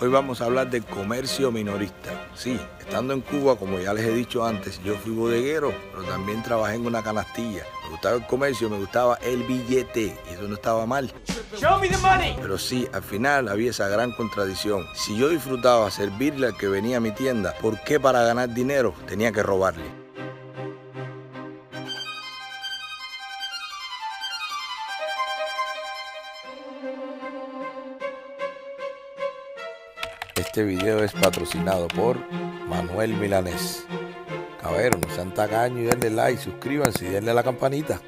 Hoy vamos a hablar del comercio minorista. Sí, estando en Cuba, como ya les he dicho antes, yo fui bodeguero, pero también trabajé en una canastilla. Me gustaba el comercio, me gustaba el billete, y eso no estaba mal. Show me the money. Pero sí, al final había esa gran contradicción. Si yo disfrutaba servirle al que venía a mi tienda, ¿por qué para ganar dinero tenía que robarle? Este video es patrocinado por Manuel Milanés. Cabero, no sean tacaños y denle like, suscríbanse y denle a la campanita.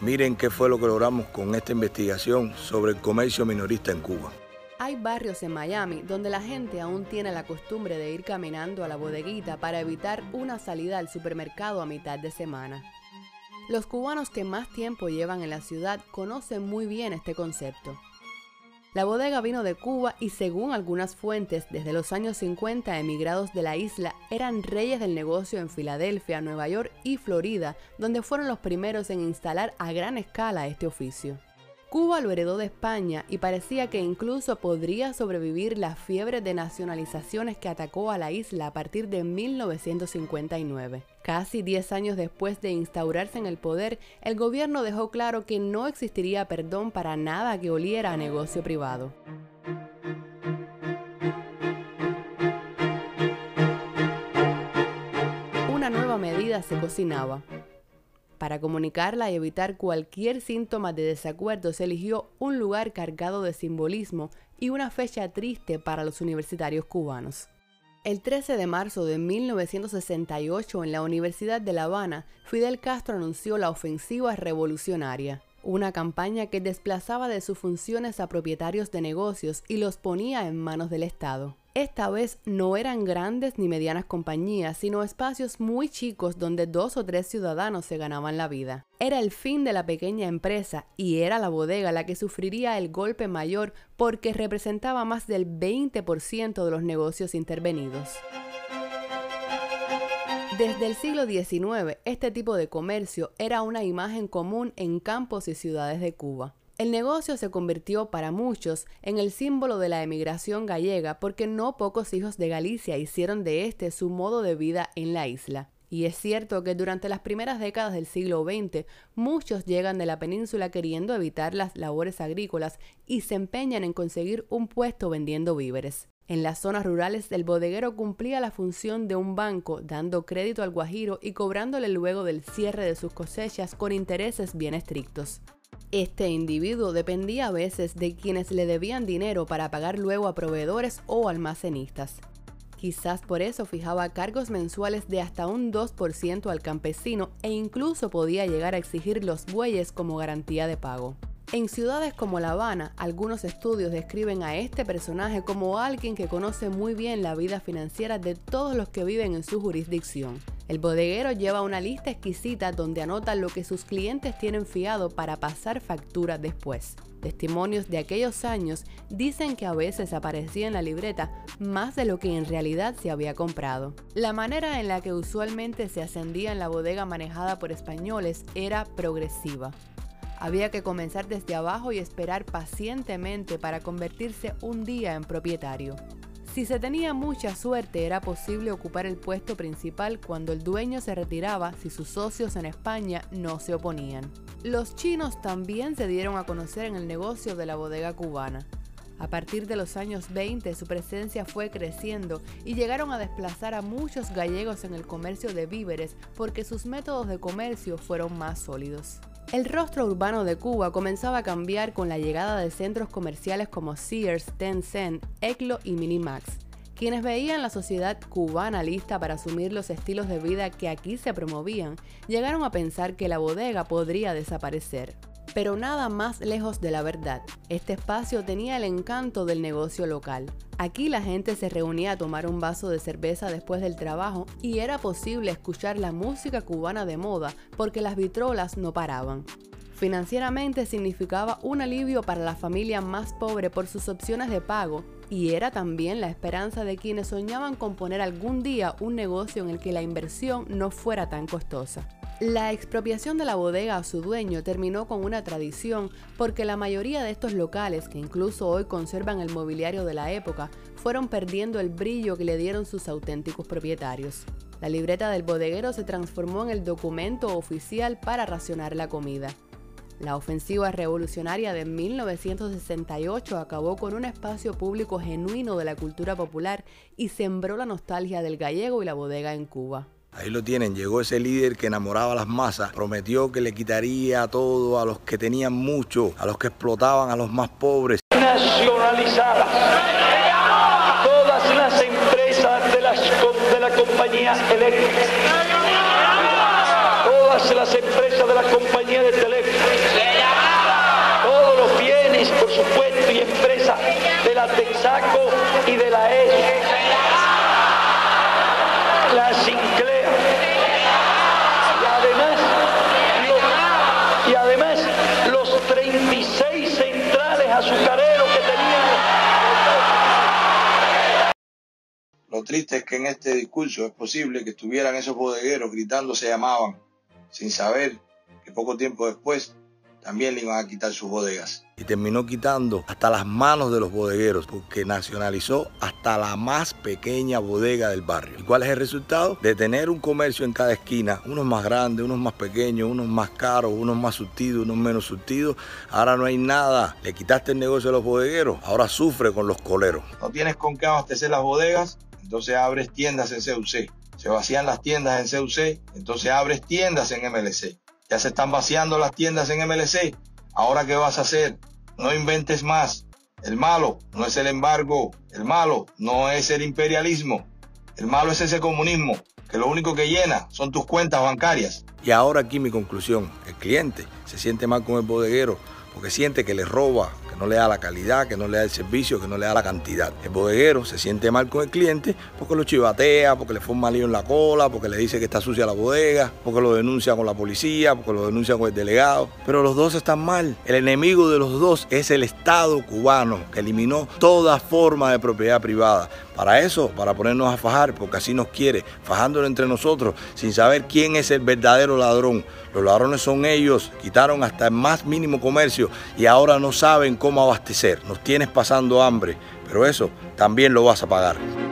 Miren qué fue lo que logramos con esta investigación sobre el comercio minorista en Cuba. Hay barrios en Miami donde la gente aún tiene la costumbre de ir caminando a la bodeguita para evitar una salida al supermercado a mitad de semana. Los cubanos que más tiempo llevan en la ciudad conocen muy bien este concepto. La bodega vino de Cuba y según algunas fuentes, desde los años 50 emigrados de la isla eran reyes del negocio en Filadelfia, Nueva York y Florida, donde fueron los primeros en instalar a gran escala este oficio. Cuba lo heredó de España y parecía que incluso podría sobrevivir la fiebre de nacionalizaciones que atacó a la isla a partir de 1959. Casi 10 años después de instaurarse en el poder, el gobierno dejó claro que no existiría perdón para nada que oliera a negocio privado. Una nueva medida se cocinaba. Para comunicarla y evitar cualquier síntoma de desacuerdo se eligió un lugar cargado de simbolismo y una fecha triste para los universitarios cubanos. El 13 de marzo de 1968 en la Universidad de La Habana, Fidel Castro anunció la ofensiva revolucionaria, una campaña que desplazaba de sus funciones a propietarios de negocios y los ponía en manos del Estado. Esta vez no eran grandes ni medianas compañías, sino espacios muy chicos donde dos o tres ciudadanos se ganaban la vida. Era el fin de la pequeña empresa y era la bodega la que sufriría el golpe mayor porque representaba más del 20% de los negocios intervenidos. Desde el siglo XIX, este tipo de comercio era una imagen común en campos y ciudades de Cuba. El negocio se convirtió para muchos en el símbolo de la emigración gallega porque no pocos hijos de Galicia hicieron de este su modo de vida en la isla. Y es cierto que durante las primeras décadas del siglo XX muchos llegan de la península queriendo evitar las labores agrícolas y se empeñan en conseguir un puesto vendiendo víveres. En las zonas rurales el bodeguero cumplía la función de un banco, dando crédito al guajiro y cobrándole luego del cierre de sus cosechas con intereses bien estrictos. Este individuo dependía a veces de quienes le debían dinero para pagar luego a proveedores o almacenistas. Quizás por eso fijaba cargos mensuales de hasta un 2% al campesino e incluso podía llegar a exigir los bueyes como garantía de pago. En ciudades como La Habana, algunos estudios describen a este personaje como alguien que conoce muy bien la vida financiera de todos los que viven en su jurisdicción. El bodeguero lleva una lista exquisita donde anota lo que sus clientes tienen fiado para pasar factura después. Testimonios de aquellos años dicen que a veces aparecía en la libreta más de lo que en realidad se había comprado. La manera en la que usualmente se ascendía en la bodega manejada por españoles era progresiva. Había que comenzar desde abajo y esperar pacientemente para convertirse un día en propietario. Si se tenía mucha suerte era posible ocupar el puesto principal cuando el dueño se retiraba si sus socios en España no se oponían. Los chinos también se dieron a conocer en el negocio de la bodega cubana. A partir de los años 20 su presencia fue creciendo y llegaron a desplazar a muchos gallegos en el comercio de víveres porque sus métodos de comercio fueron más sólidos. El rostro urbano de Cuba comenzaba a cambiar con la llegada de centros comerciales como Sears, Tencent, Eclo y Minimax, quienes veían la sociedad cubana lista para asumir los estilos de vida que aquí se promovían, llegaron a pensar que la bodega podría desaparecer. Pero nada más lejos de la verdad. Este espacio tenía el encanto del negocio local. Aquí la gente se reunía a tomar un vaso de cerveza después del trabajo y era posible escuchar la música cubana de moda porque las vitrolas no paraban. Financieramente significaba un alivio para la familia más pobre por sus opciones de pago y era también la esperanza de quienes soñaban con poner algún día un negocio en el que la inversión no fuera tan costosa. La expropiación de la bodega a su dueño terminó con una tradición porque la mayoría de estos locales, que incluso hoy conservan el mobiliario de la época, fueron perdiendo el brillo que le dieron sus auténticos propietarios. La libreta del bodeguero se transformó en el documento oficial para racionar la comida. La ofensiva revolucionaria de 1968 acabó con un espacio público genuino de la cultura popular y sembró la nostalgia del gallego y la bodega en Cuba. Ahí lo tienen, llegó ese líder que enamoraba a las masas, prometió que le quitaría todo a los que tenían mucho, a los que explotaban a los más pobres. Nacionalizadas todas las empresas de, las, de la compañía eléctrica, todas las empresas de la compañía de teléfono, todos los bienes, por supuesto, y empresas Lo triste es que en este discurso es posible que estuvieran esos bodegueros gritando se llamaban, sin saber que poco tiempo después también le iban a quitar sus bodegas. Y terminó quitando hasta las manos de los bodegueros, porque nacionalizó hasta la más pequeña bodega del barrio. ¿Y cuál es el resultado? De tener un comercio en cada esquina, unos más grandes, unos más pequeños, unos más caros, unos más surtidos, unos menos surtidos. Ahora no hay nada. Le quitaste el negocio a los bodegueros, ahora sufre con los coleros. No tienes con qué abastecer las bodegas, entonces abres tiendas en CUC. Se vacían las tiendas en CUC, entonces abres tiendas en MLC. Ya se están vaciando las tiendas en MLC. Ahora, ¿qué vas a hacer? No inventes más. El malo no es el embargo. El malo no es el imperialismo. El malo es ese comunismo que lo único que llena son tus cuentas bancarias. Y ahora aquí mi conclusión. El cliente se siente mal con el bodeguero porque siente que le roba, no le da la calidad, que no le da el servicio, que no le da la cantidad. El bodeguero se siente mal con el cliente porque lo chivatea, porque le forma lío en la cola, porque le dice que está sucia la bodega, porque lo denuncia con la policía, porque lo denuncia con el delegado. Pero los dos están mal. El enemigo de los dos es el Estado cubano, que eliminó toda forma de propiedad privada. Para eso, para ponernos a fajar, porque así nos quiere, fajándolo entre nosotros, sin saber quién es el verdadero ladrón. Los ladrones son ellos, quitaron hasta el más mínimo comercio y ahora no saben cómo abastecer. Nos tienes pasando hambre, pero eso también lo vas a pagar.